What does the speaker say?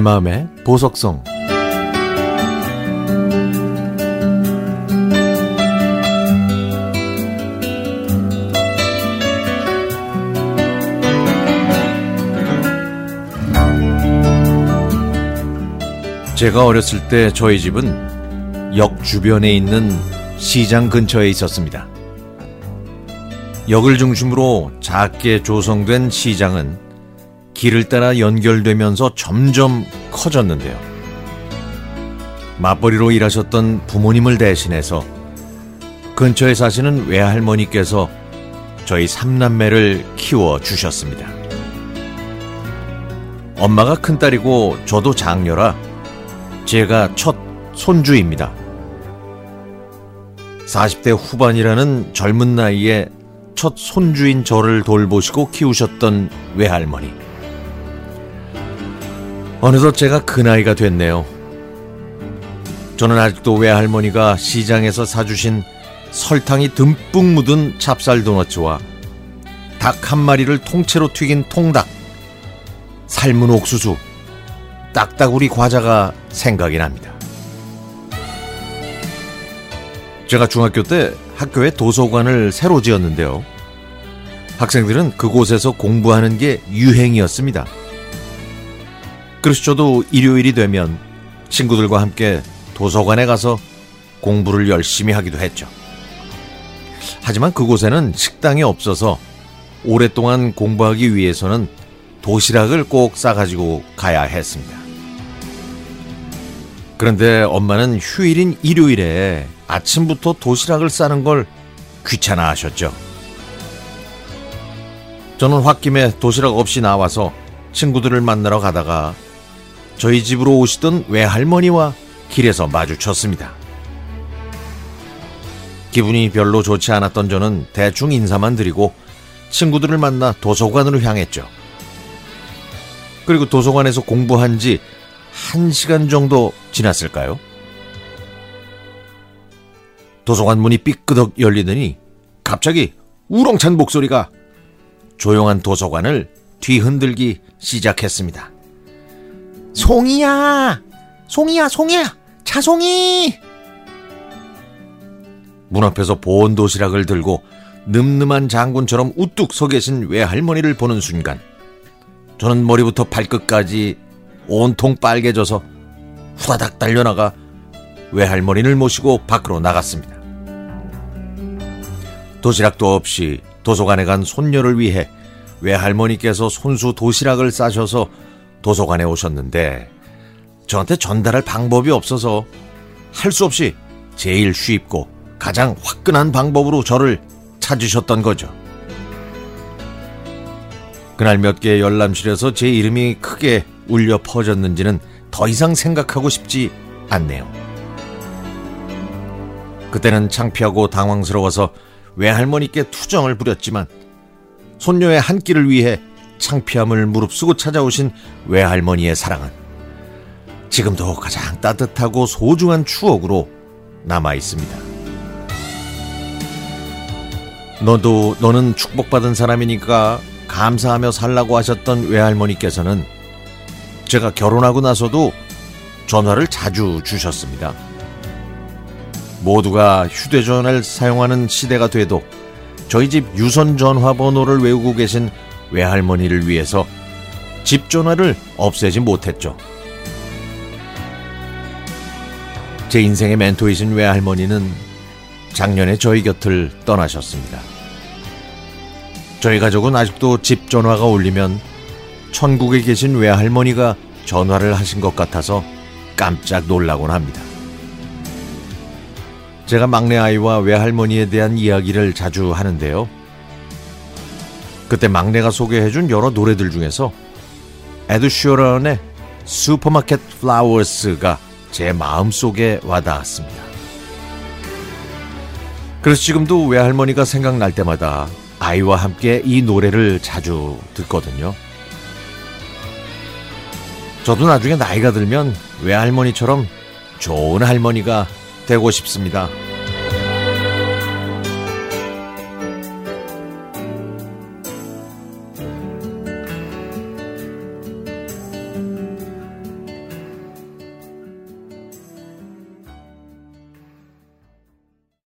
내 마음의 보석성 제가 어렸을 때 저희 집은 역 주변에 있는 시장 근처에 있었습니다. 역을 중심으로 작게 조성된 시장은 길을 따라 연결되면서 점점 커졌는데요. 맞벌이로 일하셨던 부모님을 대신해서 근처에 사시는 외할머니께서 저희 삼남매를 키워 주셨습니다. 엄마가 큰딸이고 저도 장녀라 제가 첫 손주입니다. 40대 후반이라는 젊은 나이에 첫 손주인 저를 돌보시고 키우셨던 외할머니. 어느덧 제가 그 나이가 됐네요. 저는 아직도 외할머니가 시장에서 사주신 설탕이 듬뿍 묻은 찹쌀 도너츠와 닭 한 마리를 통째로 튀긴 통닭, 삶은 옥수수, 딱따구리 과자가 생각이 납니다. 제가 중학교 때 학교에 도서관을 새로 지었는데요. 학생들은 그곳에서 공부하는 게 유행이었습니다. 그래서 저도 일요일이 되면 친구들과 함께 도서관에 가서 공부를 열심히 하기도 했죠. 하지만 그곳에는 식당이 없어서 오랫동안 공부하기 위해서는 도시락을 꼭 싸가지고 가야 했습니다. 그런데 엄마는 휴일인 일요일에 아침부터 도시락을 싸는 걸 귀찮아 하셨죠. 저는 홧김에 도시락 없이 나와서 친구들을 만나러 가다가 저희 집으로 오시던 외할머니와 길에서 마주쳤습니다. 기분이 별로 좋지 않았던 저는 대충 인사만 드리고 친구들을 만나 도서관으로 향했죠. 그리고 도서관에서 공부한 지 1시간 정도 지났을까요? 도서관 문이 삐끄덕 열리더니 갑자기 우렁찬 목소리가 조용한 도서관을 뒤흔들기 시작했습니다. 송이야! 송이야, 송이야! 차송이! 문 앞에서 보온 도시락을 들고 늠름한 장군처럼 우뚝 서 계신 외할머니를 보는 순간 저는 머리부터 발끝까지 온통 빨개져서 후다닥 달려나가 외할머니를 모시고 밖으로 나갔습니다. 도시락도 없이 도서관에 간 손녀를 위해 외할머니께서 손수 도시락을 싸셔서 도서관에 오셨는데 저한테 전달할 방법이 없어서 할 수 없이 제일 쉽고 가장 화끈한 방법으로 저를 찾으셨던 거죠. 그날 몇 개의 열람실에서 제 이름이 크게 울려 퍼졌는지는 더 이상 생각하고 싶지 않네요. 그때는 창피하고 당황스러워서 외할머니께 투정을 부렸지만 손녀의 한 끼를 위해 창피함을 무릅쓰고 찾아오신 외할머니의 사랑은 지금도 가장 따뜻하고 소중한 추억으로 남아 있습니다. 너도 너는 축복받은 사람이니까 감사하며 살라고 하셨던 외할머니께서는 제가 결혼하고 나서도 전화를 자주 주셨습니다. 모두가 휴대전화를 사용하는 시대가 돼도 저희 집 유선 전화 번호를 외우고 계신 외할머니를 위해서 집 전화를 없애지 못했죠. 제 인생의 멘토이신 외할머니는 작년에 저희 곁을 떠나셨습니다. 저희 가족은 아직도 집 전화가 울리면 천국에 계신 외할머니가 전화를 하신 것 같아서 깜짝 놀라곤 합니다. 제가 막내 아이와 외할머니에 대한 이야기를 자주 하는데요. 그때 막내가 소개해준 여러 노래들 중에서 에드 시런의 Supermarket Flowers가 제 마음속에 와닿았습니다. 그래서 지금도 외할머니가 생각날 때마다 아이와 함께 이 노래를 자주 듣거든요. 저도 나중에 나이가 들면 외할머니처럼 좋은 할머니가 되고 싶습니다.